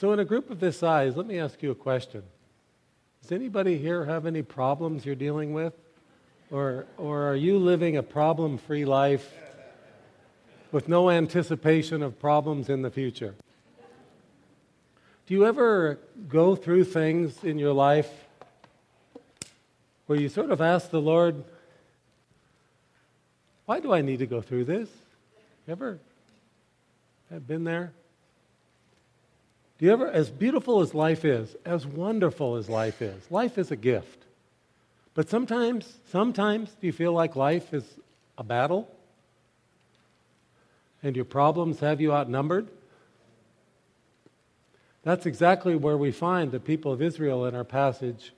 So, in a group of this size, let me ask you a question. Does anybody here have any problems you're dealing with? Or, or are you living a problem free life with no anticipation of problems in the future? Do you ever go through things in your life where you sort of ask the Lord, why do I need to go through this? Ever have been there? Do you ever, as beautiful as life is, as wonderful as life is, life is a gift. But sometimes, sometimes, do you feel like life is a battle? And your problems have you outnumbered? That's exactly where we find the people of Israel in our passage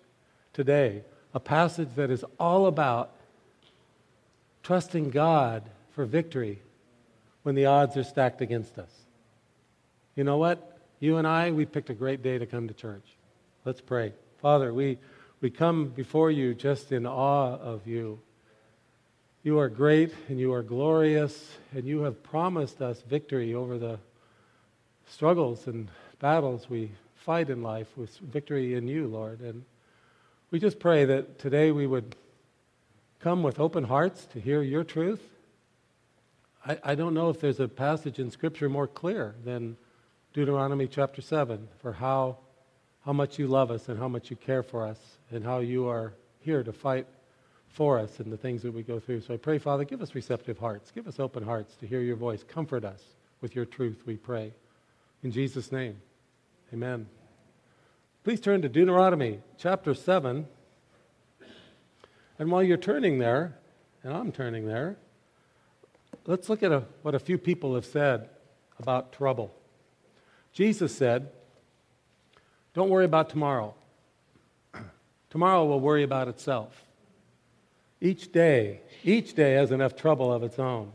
today. A passage that is all about trusting God for victory when the odds are stacked against us. You know what? You and I, we picked a great day to come to church. Let's pray. Father, we, we come before you just in awe of you. You are great and you are glorious, and you have promised us victory over the struggles and battles we fight in life with victory in you, Lord. And we just pray that today we would come with open hearts to hear your truth. I, I don't know if there's a passage in Scripture more clear than Deuteronomy chapter 7 for how, how much you love us and how much you care for us and how you are here to fight for us in the things that we go through. So I pray, Father, give us receptive hearts. Give us open hearts to hear your voice. Comfort us with your truth, we pray. In Jesus' name, amen. Please turn to Deuteronomy chapter 7. And while you're turning there, and I'm turning there, let's look at a, what a few people have said about trouble. Jesus said, Don't worry about tomorrow. tomorrow will worry about itself. Each day, each day has enough trouble of its own.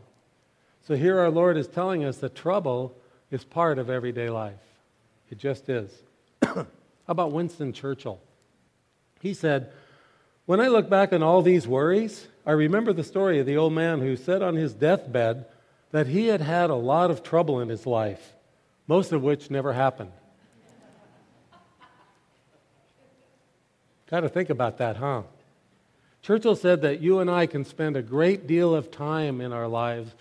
So here our Lord is telling us that trouble is part of everyday life. It just is. How about Winston Churchill? He said, When I look back on all these worries, I remember the story of the old man who said on his deathbed that he had had a lot of trouble in his life most of which never happened. Got to think about that, huh? Churchill said that you and I can spend a great deal of time in our lives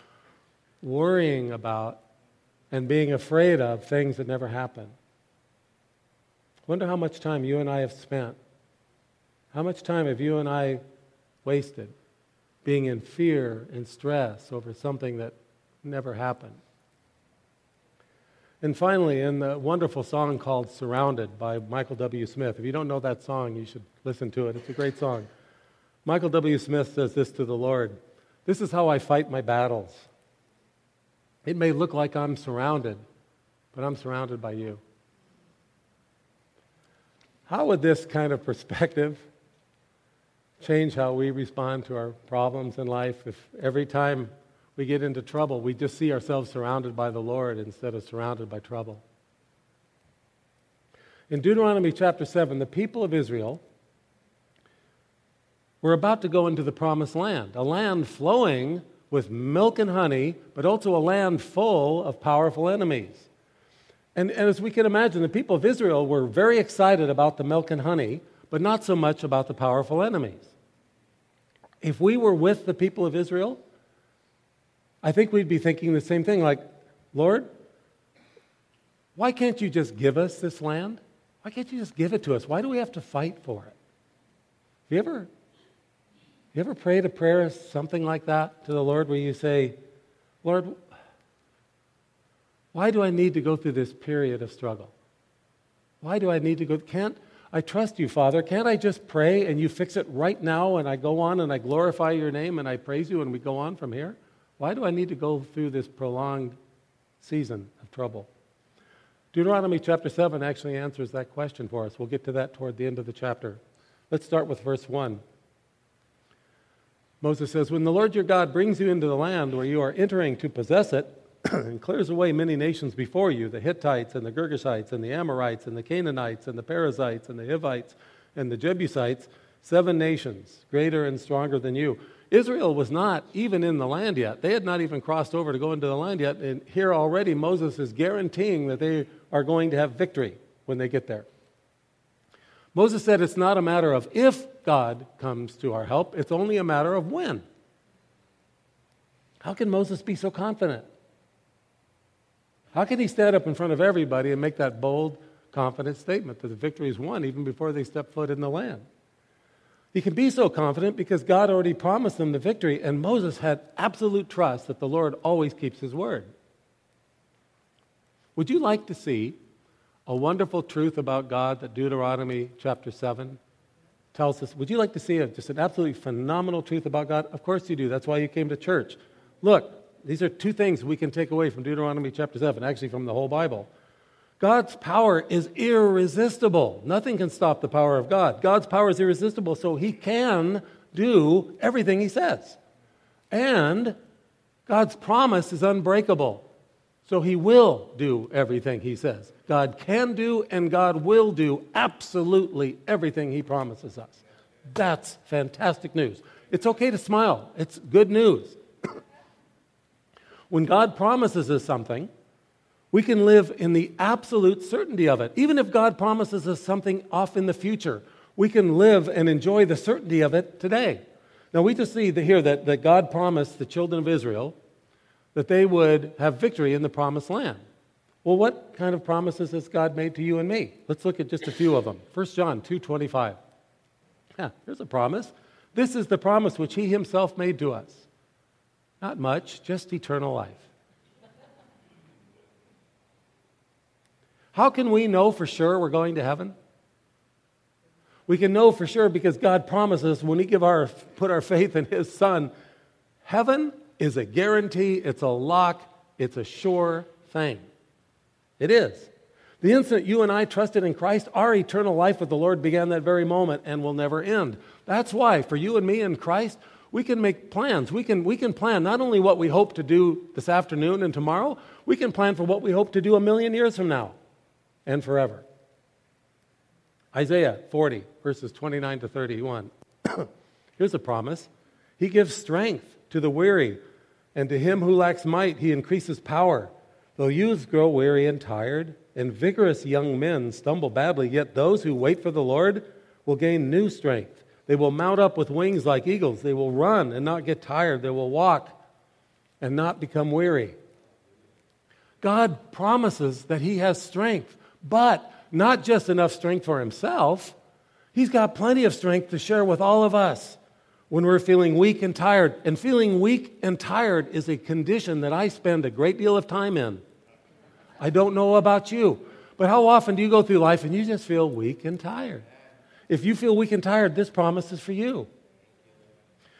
worrying about and being afraid of things that never happen. Wonder how much time you and I have spent. How much time have you and I wasted being in fear and stress over something that never happened? And finally, in the wonderful song called Surrounded by Michael W. Smith. If you don't know that song, you should listen to it. It's a great song. Michael W. Smith says this to the Lord This is how I fight my battles. It may look like I'm surrounded, but I'm surrounded by you. How would this kind of perspective change how we respond to our problems in life if every time we get into trouble, we just see ourselves surrounded by the Lord instead of surrounded by trouble. In Deuteronomy chapter 7, the people of Israel were about to go into the promised land, a land flowing with milk and honey, but also a land full of powerful enemies. And, and, as we can imagine, the people of Israel were very excited about the milk and honey, but not so much about the powerful enemies. If we were with the people of Israel, I think we'd be thinking the same thing like, Lord, why can't you just give us this land? Why can't you just give it to us? Why do we have to fight for it? Have you ever, you ever prayed a prayer something like that to the Lord where you say, Lord, why do I need to go through this period of struggle? Why do I need to go? Can't I trust you, Father? Can't I just pray and you fix it right now and I go on and I glorify your name and I praise you and we go on from here? Why do I need to go through this prolonged season of trouble? Deuteronomy chapter 7 actually answers that question for us. We'll get to that toward the end of the chapter. Let's start with verse 1. Moses says, When the Lord your God brings you into the land where you are entering to possess it, and clears away many nations before you the Hittites and the Girgashites and the Amorites and the Canaanites and the Perizzites and the Hivites and the Jebusites seven nations, greater and stronger than you. Israel was not even in the land yet. They had not even crossed over to go into the land yet. And here already, Moses is guaranteeing that they are going to have victory when they get there. Moses said it's not a matter of if God comes to our help, it's only a matter of when. How can Moses be so confident? How can he stand up in front of everybody and make that bold, confident statement that the victory is won even before they step foot in the land? He can be so confident because God already promised them the victory, and Moses had absolute trust that the Lord always keeps his word. Would you like to see a wonderful truth about God that Deuteronomy chapter 7 tells us? Would you like to see a, just an absolutely phenomenal truth about God? Of course you do. That's why you came to church. Look, these are two things we can take away from Deuteronomy chapter 7, actually from the whole Bible. God's power is irresistible. Nothing can stop the power of God. God's power is irresistible, so he can do everything he says. And God's promise is unbreakable. So he will do everything he says. God can do and God will do absolutely everything he promises us. That's fantastic news. It's okay to smile, it's good news. when God promises us something, we can live in the absolute certainty of it. Even if God promises us something off in the future, we can live and enjoy the certainty of it today. Now, we just see here that, that God promised the children of Israel that they would have victory in the promised land. Well, what kind of promises has God made to you and me? Let's look at just a few of them. 1 John 2.25. Yeah, here's a promise. This is the promise which he himself made to us. Not much, just eternal life. How can we know for sure we're going to heaven? We can know for sure because God promises when we give our, put our faith in His Son, heaven is a guarantee, it's a lock, it's a sure thing. It is. The instant you and I trusted in Christ, our eternal life with the Lord began that very moment and will never end. That's why, for you and me in Christ, we can make plans. We can, we can plan not only what we hope to do this afternoon and tomorrow, we can plan for what we hope to do a million years from now and forever. Isaiah 40, verses 29 to 31. Here's a promise He gives strength to the weary, and to him who lacks might, He increases power. Though youths grow weary and tired, and vigorous young men stumble badly, yet those who wait for the Lord will gain new strength. They will mount up with wings like eagles. They will run and not get tired. They will walk and not become weary. God promises that He has strength but not just enough strength for himself. He's got plenty of strength to share with all of us when we're feeling weak and tired. And feeling weak and tired is a condition that I spend a great deal of time in. I don't know about you, but how often do you go through life and you just feel weak and tired? If you feel weak and tired, this promise is for you.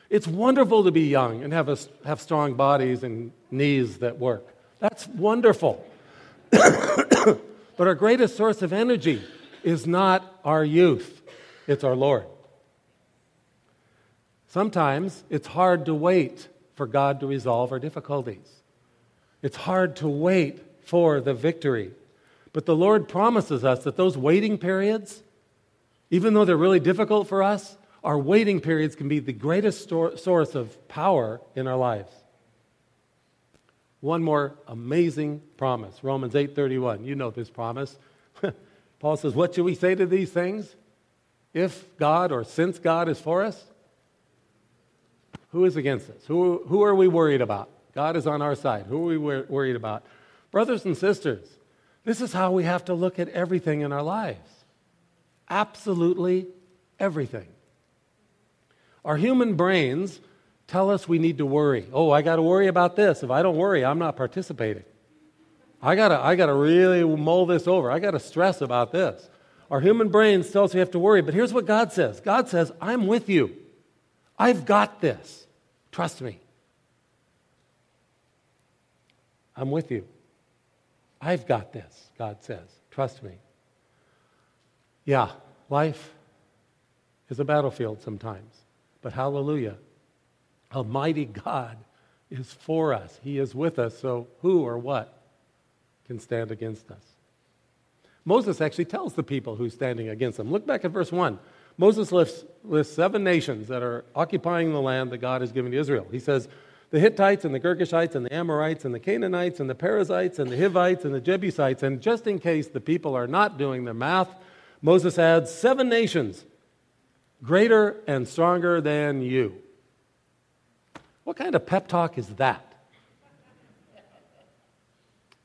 It's wonderful to be young and have, a, have strong bodies and knees that work. That's wonderful. But our greatest source of energy is not our youth, it's our Lord. Sometimes it's hard to wait for God to resolve our difficulties. It's hard to wait for the victory. But the Lord promises us that those waiting periods, even though they're really difficult for us, our waiting periods can be the greatest source of power in our lives. One more amazing promise. Romans 8:31. You know this promise. Paul says, "What should we say to these things? If God or since God is for us, who is against us? Who, who are we worried about? God is on our side. Who are we wor- worried about? Brothers and sisters, this is how we have to look at everything in our lives. Absolutely everything. Our human brains tell us we need to worry. Oh, I got to worry about this. If I don't worry, I'm not participating. I got to I got to really mull this over. I got to stress about this. Our human brains tell us we have to worry, but here's what God says. God says, "I'm with you. I've got this. Trust me. I'm with you. I've got this." God says. Trust me. Yeah, life is a battlefield sometimes. But hallelujah, Almighty God is for us. He is with us. So who or what can stand against us? Moses actually tells the people who's standing against them. Look back at verse 1. Moses lists, lists seven nations that are occupying the land that God has given to Israel. He says, the Hittites and the Girgashites and the Amorites and the Canaanites and the Perizzites and the Hivites and the Jebusites. And just in case the people are not doing their math, Moses adds seven nations greater and stronger than you. What kind of pep talk is that?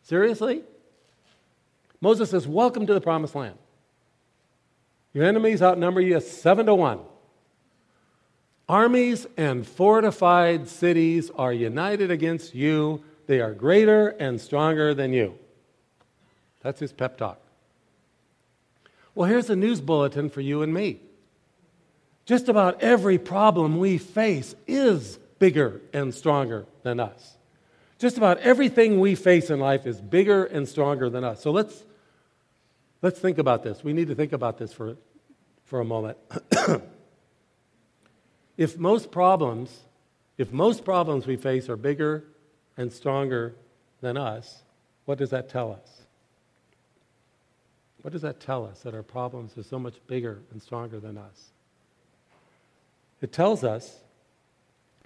Seriously? Moses says, Welcome to the promised land. Your enemies outnumber you seven to one. Armies and fortified cities are united against you. They are greater and stronger than you. That's his pep talk. Well, here's a news bulletin for you and me. Just about every problem we face is bigger and stronger than us. Just about everything we face in life is bigger and stronger than us. So let's, let's think about this. We need to think about this for, for a moment. if most problems, if most problems we face are bigger and stronger than us, what does that tell us? What does that tell us that our problems are so much bigger and stronger than us? It tells us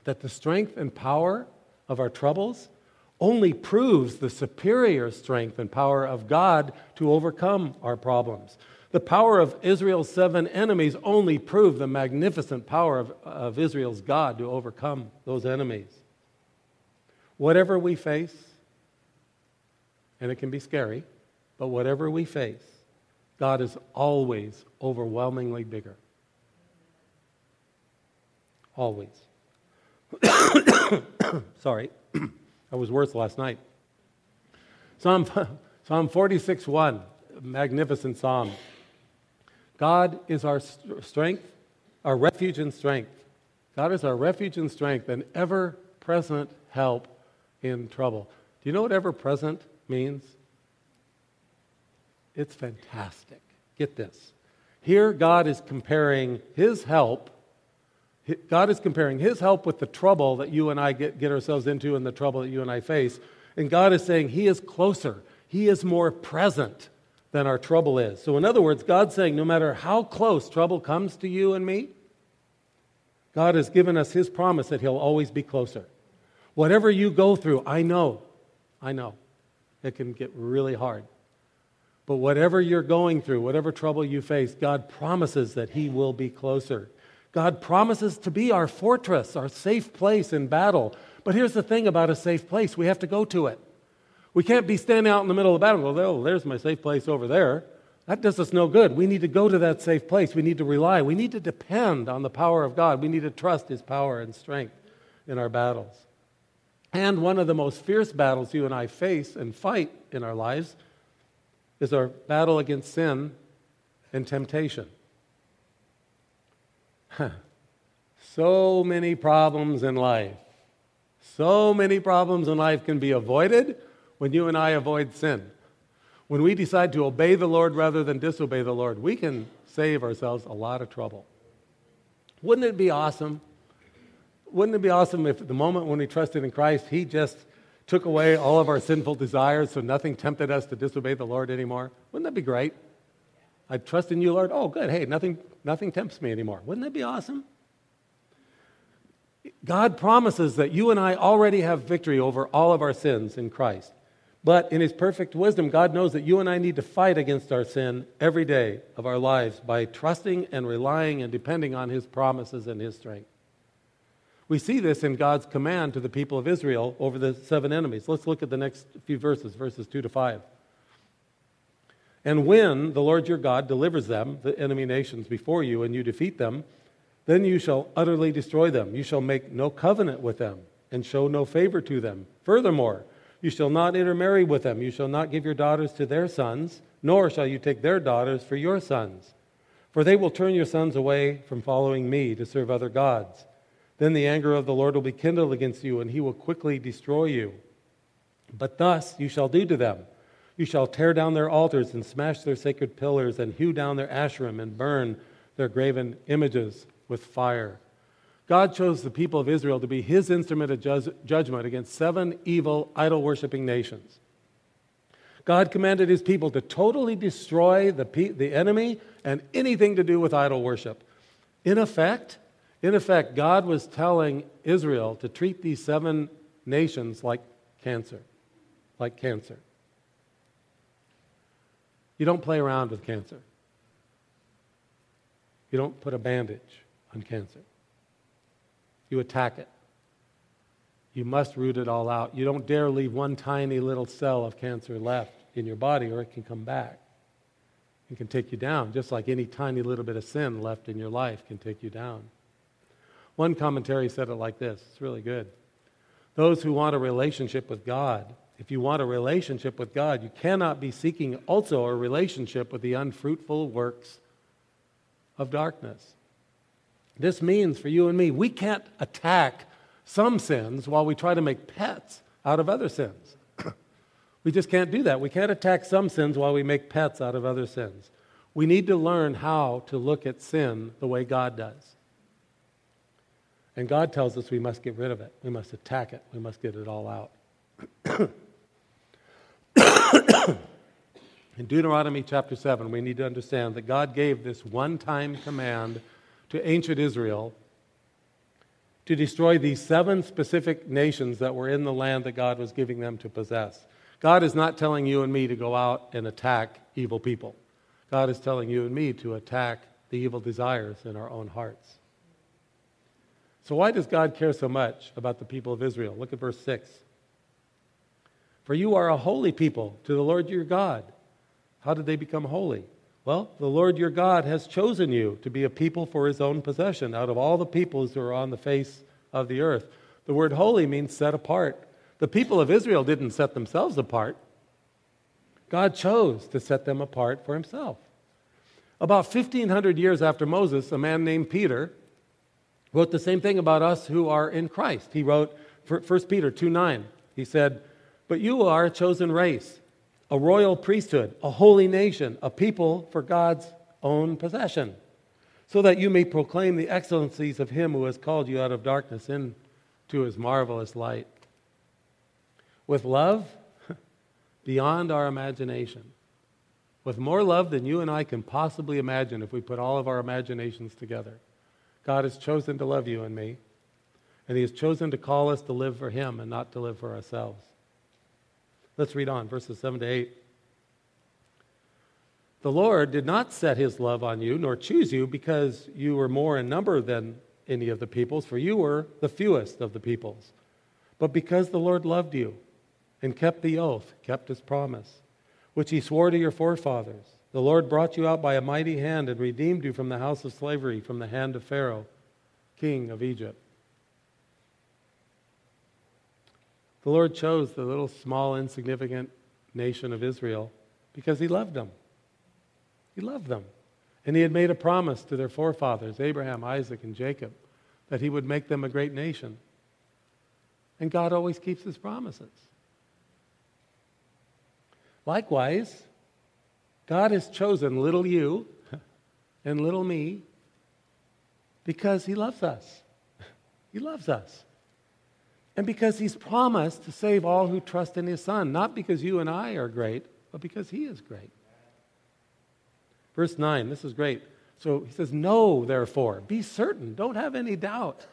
that the strength and power of our troubles only proves the superior strength and power of God to overcome our problems. The power of Israel's seven enemies only proved the magnificent power of, of Israel's God to overcome those enemies. Whatever we face, and it can be scary, but whatever we face, God is always overwhelmingly bigger. Always. Sorry, I was worse last night. Psalm, Psalm 46 1, magnificent psalm. God is our strength, our refuge and strength. God is our refuge and strength, and ever present help in trouble. Do you know what ever present means? It's fantastic. Get this. Here, God is comparing his help. God is comparing his help with the trouble that you and I get, get ourselves into and the trouble that you and I face. And God is saying he is closer, he is more present than our trouble is. So, in other words, God's saying no matter how close trouble comes to you and me, God has given us His promise that He'll always be closer. Whatever you go through, I know, I know, it can get really hard. But whatever you're going through, whatever trouble you face, God promises that He will be closer. God promises to be our fortress, our safe place in battle. But here's the thing about a safe place we have to go to it. We can't be standing out in the middle of the battle go, oh, there's my safe place over there. That does us no good. We need to go to that safe place. We need to rely. We need to depend on the power of God. We need to trust His power and strength in our battles. And one of the most fierce battles you and I face and fight in our lives is our battle against sin and temptation. So many problems in life. So many problems in life can be avoided when you and I avoid sin. When we decide to obey the Lord rather than disobey the Lord, we can save ourselves a lot of trouble. Wouldn't it be awesome? Wouldn't it be awesome if the moment when we trusted in Christ, He just took away all of our sinful desires so nothing tempted us to disobey the Lord anymore? Wouldn't that be great? I trust in you, Lord. Oh, good. Hey, nothing, nothing tempts me anymore. Wouldn't that be awesome? God promises that you and I already have victory over all of our sins in Christ. But in His perfect wisdom, God knows that you and I need to fight against our sin every day of our lives by trusting and relying and depending on His promises and His strength. We see this in God's command to the people of Israel over the seven enemies. Let's look at the next few verses, verses 2 to 5. And when the Lord your God delivers them, the enemy nations, before you, and you defeat them, then you shall utterly destroy them. You shall make no covenant with them and show no favor to them. Furthermore, you shall not intermarry with them. You shall not give your daughters to their sons, nor shall you take their daughters for your sons. For they will turn your sons away from following me to serve other gods. Then the anger of the Lord will be kindled against you, and he will quickly destroy you. But thus you shall do to them. You shall tear down their altars and smash their sacred pillars, and hew down their asherim and burn their graven images with fire. God chose the people of Israel to be his instrument of ju- judgment against seven evil, idol worshiping nations. God commanded his people to totally destroy the, pe- the enemy and anything to do with idol worship. In effect, in effect, God was telling Israel to treat these seven nations like cancer, like cancer. You don't play around with cancer. You don't put a bandage on cancer. You attack it. You must root it all out. You don't dare leave one tiny little cell of cancer left in your body, or it can come back. It can take you down, just like any tiny little bit of sin left in your life can take you down. One commentary said it like this it's really good. Those who want a relationship with God, if you want a relationship with God, you cannot be seeking also a relationship with the unfruitful works of darkness. This means for you and me, we can't attack some sins while we try to make pets out of other sins. we just can't do that. We can't attack some sins while we make pets out of other sins. We need to learn how to look at sin the way God does. And God tells us we must get rid of it. We must attack it. We must get it all out. In Deuteronomy chapter 7, we need to understand that God gave this one time command to ancient Israel to destroy these seven specific nations that were in the land that God was giving them to possess. God is not telling you and me to go out and attack evil people. God is telling you and me to attack the evil desires in our own hearts. So, why does God care so much about the people of Israel? Look at verse 6. For you are a holy people to the Lord your God. How did they become holy? Well, the Lord your God has chosen you to be a people for his own possession out of all the peoples who are on the face of the earth. The word holy means set apart. The people of Israel didn't set themselves apart, God chose to set them apart for himself. About 1,500 years after Moses, a man named Peter wrote the same thing about us who are in Christ. He wrote 1 Peter 2 9. He said, But you are a chosen race a royal priesthood, a holy nation, a people for God's own possession, so that you may proclaim the excellencies of him who has called you out of darkness into his marvelous light. With love beyond our imagination, with more love than you and I can possibly imagine if we put all of our imaginations together. God has chosen to love you and me, and He has chosen to call us to live for Him and not to live for ourselves. Let's read on, verses 7 to 8. The Lord did not set his love on you, nor choose you, because you were more in number than any of the peoples, for you were the fewest of the peoples, but because the Lord loved you and kept the oath, kept his promise, which he swore to your forefathers. The Lord brought you out by a mighty hand and redeemed you from the house of slavery, from the hand of Pharaoh, king of Egypt. The Lord chose the little, small, insignificant nation of Israel because He loved them. He loved them. And He had made a promise to their forefathers, Abraham, Isaac, and Jacob, that He would make them a great nation. And God always keeps His promises. Likewise, God has chosen little you and little me because He loves us. He loves us and because he's promised to save all who trust in his son, not because you and I are great, but because he is great. Verse 9, this is great. So he says, Know, therefore, be certain, don't have any doubt.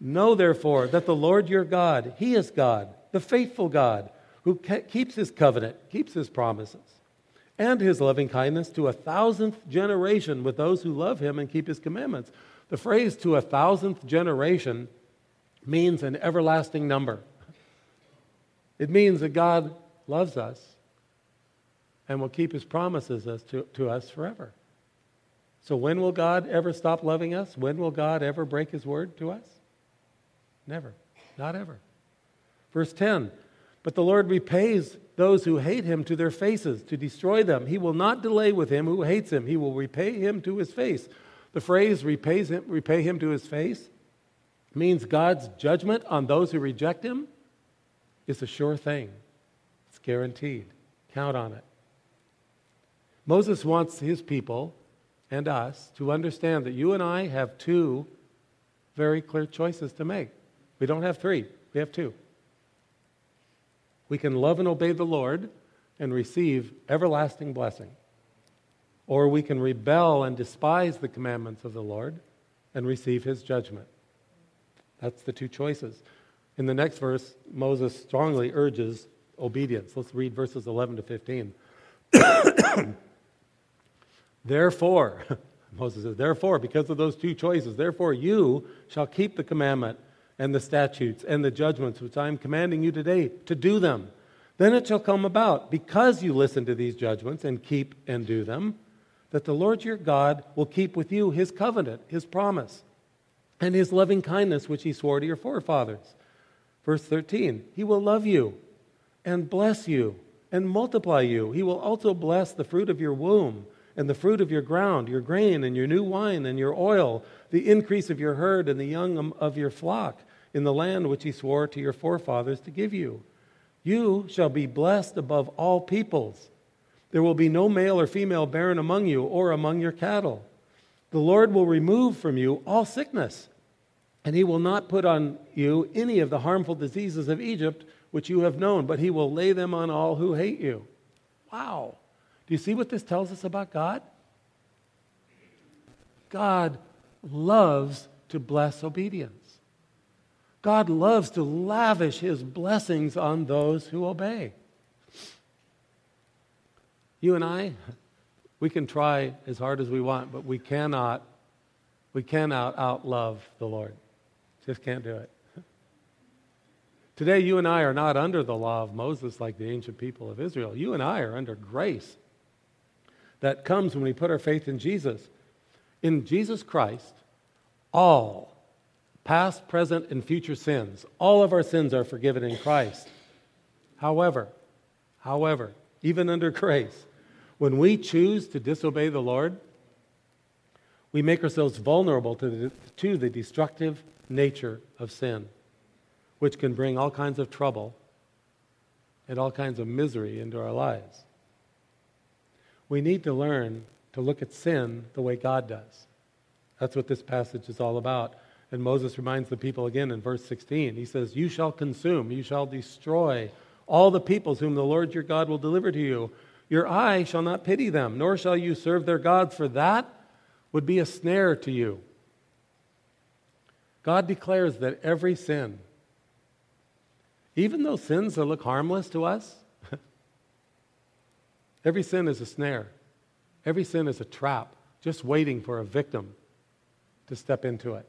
Know, therefore, that the Lord your God, he is God, the faithful God, who keeps his covenant, keeps his promises, and his loving kindness to a thousandth generation with those who love him and keep his commandments. The phrase to a thousandth generation means an everlasting number. It means that God loves us and will keep his promises as to, to us forever. So, when will God ever stop loving us? When will God ever break his word to us? Never. Not ever. Verse 10 But the Lord repays those who hate him to their faces to destroy them. He will not delay with him who hates him, he will repay him to his face. The phrase repays him, repay him to his face means God's judgment on those who reject him is a sure thing. It's guaranteed. Count on it. Moses wants his people and us to understand that you and I have two very clear choices to make. We don't have three, we have two. We can love and obey the Lord and receive everlasting blessing. Or we can rebel and despise the commandments of the Lord and receive his judgment. That's the two choices. In the next verse, Moses strongly urges obedience. Let's read verses 11 to 15. therefore, Moses says, therefore, because of those two choices, therefore you shall keep the commandment and the statutes and the judgments which I am commanding you today to do them. Then it shall come about, because you listen to these judgments and keep and do them, that the Lord your God will keep with you his covenant, his promise, and his loving kindness which he swore to your forefathers. Verse 13, he will love you and bless you and multiply you. He will also bless the fruit of your womb and the fruit of your ground, your grain and your new wine and your oil, the increase of your herd and the young um, of your flock in the land which he swore to your forefathers to give you. You shall be blessed above all peoples. There will be no male or female barren among you or among your cattle. The Lord will remove from you all sickness, and he will not put on you any of the harmful diseases of Egypt which you have known, but he will lay them on all who hate you. Wow. Do you see what this tells us about God? God loves to bless obedience. God loves to lavish his blessings on those who obey. You and I, we can try as hard as we want, but we cannot, we cannot outlove the Lord. Just can't do it. Today, you and I are not under the law of Moses like the ancient people of Israel. You and I are under grace that comes when we put our faith in Jesus. In Jesus Christ, all past, present, and future sins, all of our sins are forgiven in Christ. However, however, even under grace, when we choose to disobey the Lord, we make ourselves vulnerable to the, to the destructive nature of sin which can bring all kinds of trouble and all kinds of misery into our lives. We need to learn to look at sin the way God does. That's what this passage is all about. And Moses reminds the people again in verse 16. He says, You shall consume, you shall destroy all the peoples whom the Lord your God will deliver to you. Your eye shall not pity them, nor shall you serve their gods, for that would be a snare to you. God declares that every sin even those sins that look harmless to us, every sin is a snare. Every sin is a trap, just waiting for a victim to step into it.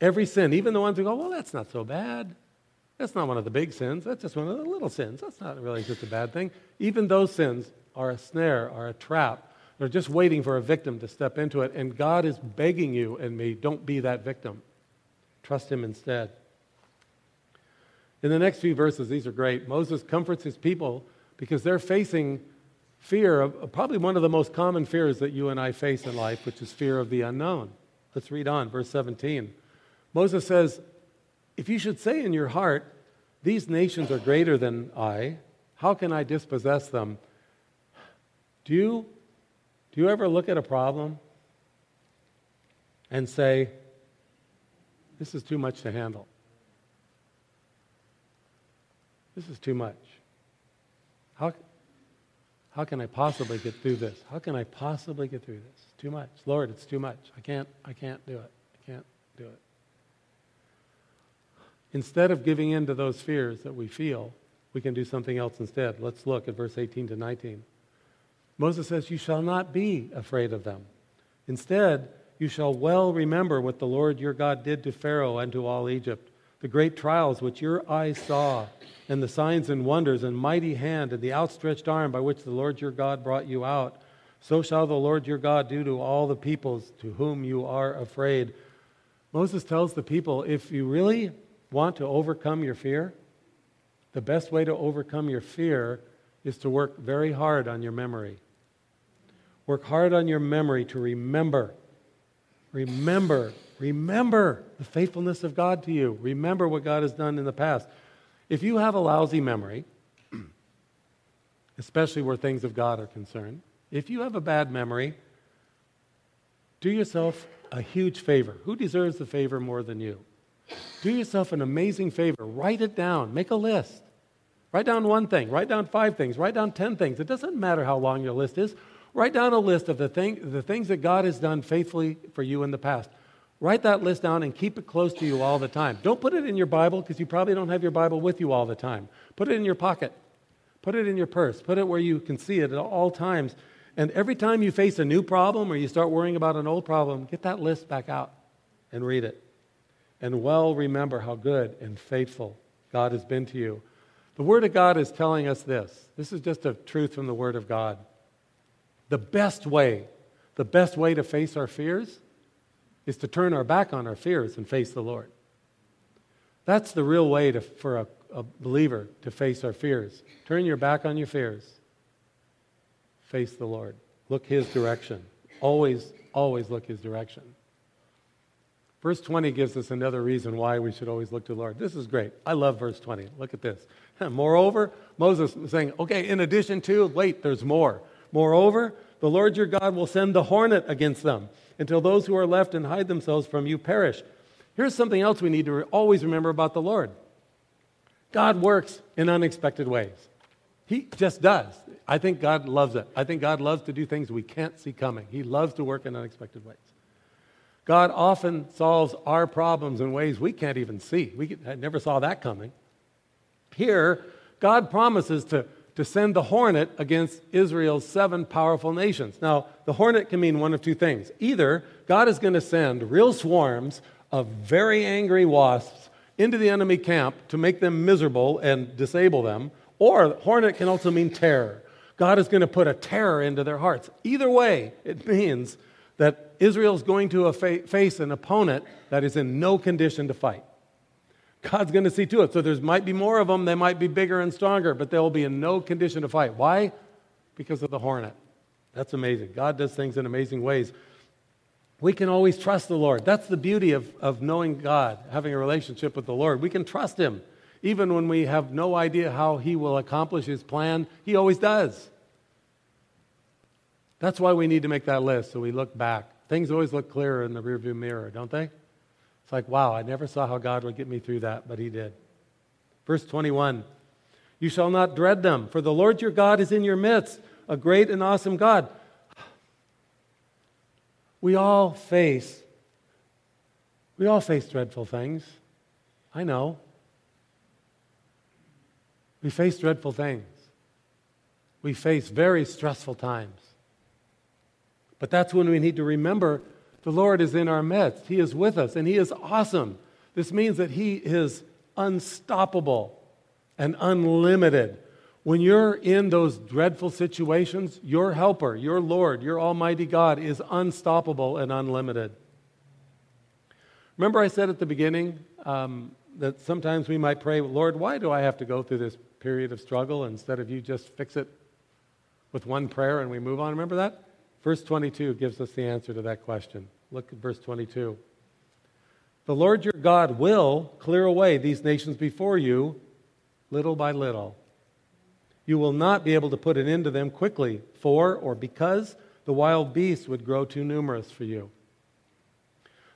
Every sin, even the ones who go, well, that's not so bad. That's not one of the big sins. That's just one of the little sins. That's not really just a bad thing. Even those sins are a snare, are a trap. They're just waiting for a victim to step into it. And God is begging you and me, don't be that victim. Trust Him instead. In the next few verses, these are great. Moses comforts his people because they're facing fear of probably one of the most common fears that you and I face in life, which is fear of the unknown. Let's read on, verse 17. Moses says, If you should say in your heart, These nations are greater than I, how can I dispossess them? Do you, do you ever look at a problem and say, This is too much to handle? This is too much. How, how can I possibly get through this? How can I possibly get through this? Too much. Lord, it's too much. I can't, I can't do it. I can't do it. Instead of giving in to those fears that we feel, we can do something else instead. Let's look at verse 18 to 19. Moses says, You shall not be afraid of them. Instead, you shall well remember what the Lord your God did to Pharaoh and to all Egypt, the great trials which your eyes saw and the signs and wonders and mighty hand and the outstretched arm by which the Lord your God brought you out. So shall the Lord your God do to all the peoples to whom you are afraid. Moses tells the people if you really want to overcome your fear, the best way to overcome your fear is to work very hard on your memory. Work hard on your memory to remember. Remember, remember the faithfulness of God to you. Remember what God has done in the past. If you have a lousy memory, especially where things of God are concerned, if you have a bad memory, do yourself a huge favor. Who deserves the favor more than you? Do yourself an amazing favor. Write it down. Make a list. Write down one thing. Write down five things. Write down ten things. It doesn't matter how long your list is. Write down a list of the, thing, the things that God has done faithfully for you in the past. Write that list down and keep it close to you all the time. Don't put it in your Bible because you probably don't have your Bible with you all the time. Put it in your pocket. Put it in your purse. Put it where you can see it at all times. And every time you face a new problem or you start worrying about an old problem, get that list back out and read it. And well remember how good and faithful God has been to you. The Word of God is telling us this. This is just a truth from the Word of God. The best way, the best way to face our fears is to turn our back on our fears and face the Lord. That's the real way to, for a, a believer to face our fears. Turn your back on your fears. Face the Lord. Look His direction. Always, always look His direction. Verse 20 gives us another reason why we should always look to the Lord. This is great. I love verse 20. Look at this. Moreover, Moses is saying, okay, in addition to, wait, there's more. Moreover, the Lord your God will send the hornet against them until those who are left and hide themselves from you perish. Here's something else we need to always remember about the Lord God works in unexpected ways. He just does. I think God loves it. I think God loves to do things we can't see coming. He loves to work in unexpected ways. God often solves our problems in ways we can't even see. We never saw that coming. Here, God promises to to send the hornet against Israel's seven powerful nations. Now, the hornet can mean one of two things. Either God is going to send real swarms of very angry wasps into the enemy camp to make them miserable and disable them, or the hornet can also mean terror. God is going to put a terror into their hearts. Either way, it means that Israel is going to face an opponent that is in no condition to fight. God's going to see to it. So there might be more of them. They might be bigger and stronger, but they'll be in no condition to fight. Why? Because of the hornet. That's amazing. God does things in amazing ways. We can always trust the Lord. That's the beauty of, of knowing God, having a relationship with the Lord. We can trust Him. Even when we have no idea how He will accomplish His plan, He always does. That's why we need to make that list so we look back. Things always look clearer in the rearview mirror, don't they? It's like, wow, I never saw how God would get me through that, but He did. Verse 21 You shall not dread them, for the Lord your God is in your midst, a great and awesome God. We all face we all face dreadful things. I know. We face dreadful things. We face very stressful times. But that's when we need to remember the Lord is in our midst. He is with us, and He is awesome. This means that He is unstoppable and unlimited. When you're in those dreadful situations, your helper, your Lord, your Almighty God is unstoppable and unlimited. Remember, I said at the beginning um, that sometimes we might pray, Lord, why do I have to go through this period of struggle instead of you just fix it with one prayer and we move on? Remember that? Verse 22 gives us the answer to that question. Look at verse 22. The Lord your God will clear away these nations before you little by little. You will not be able to put an end to them quickly, for or because the wild beasts would grow too numerous for you.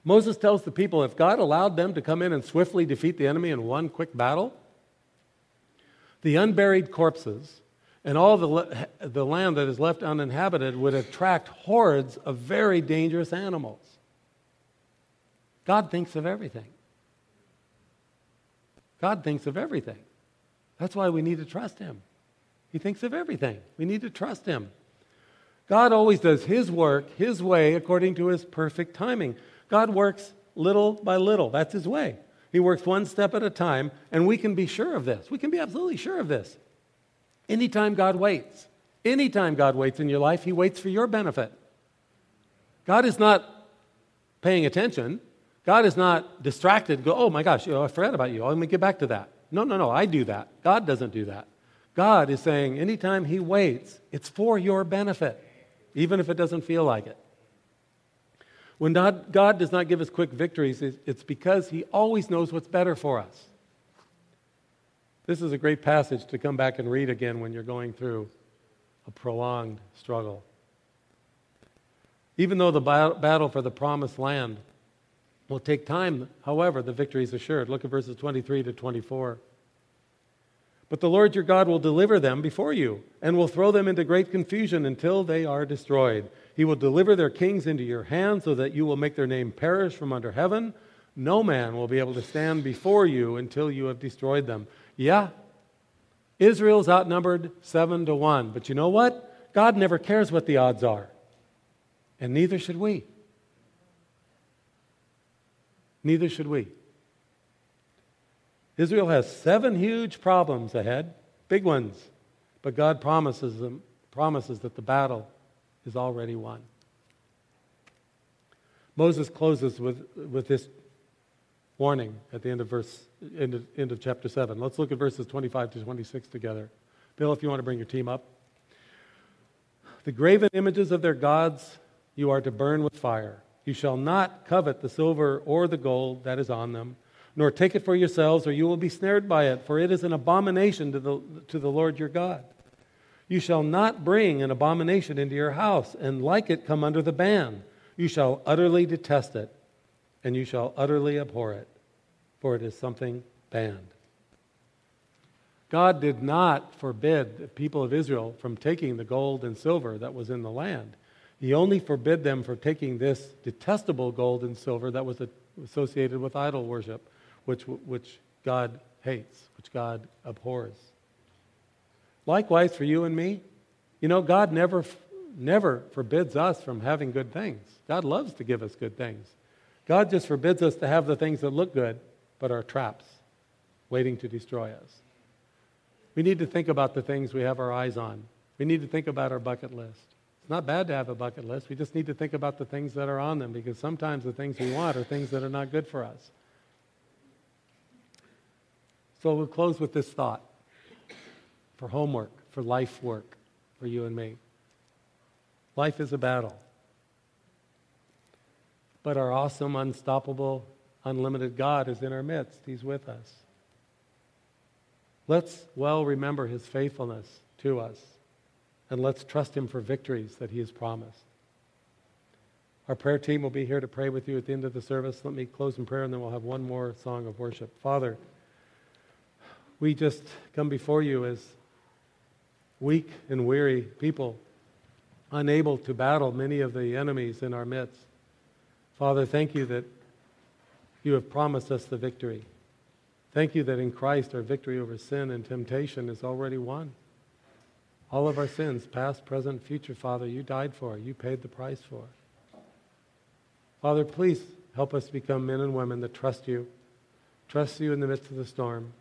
Moses tells the people if God allowed them to come in and swiftly defeat the enemy in one quick battle, the unburied corpses and all the, the land that is left uninhabited would attract hordes of very dangerous animals. God thinks of everything. God thinks of everything. That's why we need to trust Him. He thinks of everything. We need to trust Him. God always does His work His way according to His perfect timing. God works little by little. That's His way. He works one step at a time, and we can be sure of this. We can be absolutely sure of this. Anytime God waits, anytime God waits in your life, He waits for your benefit. God is not paying attention. God is not distracted. Go, oh my gosh, I forgot about you. Oh, let me get back to that. No, no, no, I do that. God doesn't do that. God is saying anytime He waits, it's for your benefit, even if it doesn't feel like it. When God does not give us quick victories, it's because He always knows what's better for us. This is a great passage to come back and read again when you're going through a prolonged struggle. Even though the battle for the promised land will take time, however, the victory is assured. Look at verses 23 to 24. But the Lord your God will deliver them before you and will throw them into great confusion until they are destroyed. He will deliver their kings into your hand so that you will make their name perish from under heaven. No man will be able to stand before you until you have destroyed them. Yeah, Israel's outnumbered seven to one. But you know what? God never cares what the odds are. And neither should we. Neither should we. Israel has seven huge problems ahead, big ones, but God promises them promises that the battle is already won. Moses closes with, with this warning at the end of verse end of, end of chapter 7. Let's look at verses 25 to 26 together. Bill, if you want to bring your team up. The graven images of their gods you are to burn with fire. You shall not covet the silver or the gold that is on them nor take it for yourselves, or you will be snared by it, for it is an abomination to the, to the Lord your God. You shall not bring an abomination into your house, and like it come under the ban. You shall utterly detest it, and you shall utterly abhor it, for it is something banned. God did not forbid the people of Israel from taking the gold and silver that was in the land. He only forbid them from taking this detestable gold and silver that was associated with idol worship which, which God hates, which God abhors. Likewise, for you and me, you know, God never, never forbids us from having good things. God loves to give us good things. God just forbids us to have the things that look good, but are traps waiting to destroy us. We need to think about the things we have our eyes on. We need to think about our bucket list. It's not bad to have a bucket list. We just need to think about the things that are on them because sometimes the things we want are things that are not good for us. So we'll close with this thought for homework, for life work, for you and me. Life is a battle. But our awesome, unstoppable, unlimited God is in our midst. He's with us. Let's well remember his faithfulness to us, and let's trust him for victories that he has promised. Our prayer team will be here to pray with you at the end of the service. Let me close in prayer, and then we'll have one more song of worship. Father, we just come before you as weak and weary people, unable to battle many of the enemies in our midst. Father, thank you that you have promised us the victory. Thank you that in Christ our victory over sin and temptation is already won. All of our sins, past, present, future, Father, you died for. You paid the price for. Father, please help us become men and women that trust you, trust you in the midst of the storm,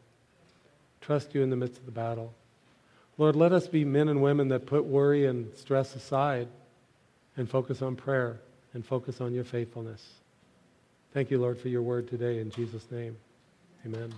trust you in the midst of the battle. Lord, let us be men and women that put worry and stress aside and focus on prayer and focus on your faithfulness. Thank you, Lord, for your word today. In Jesus' name, amen.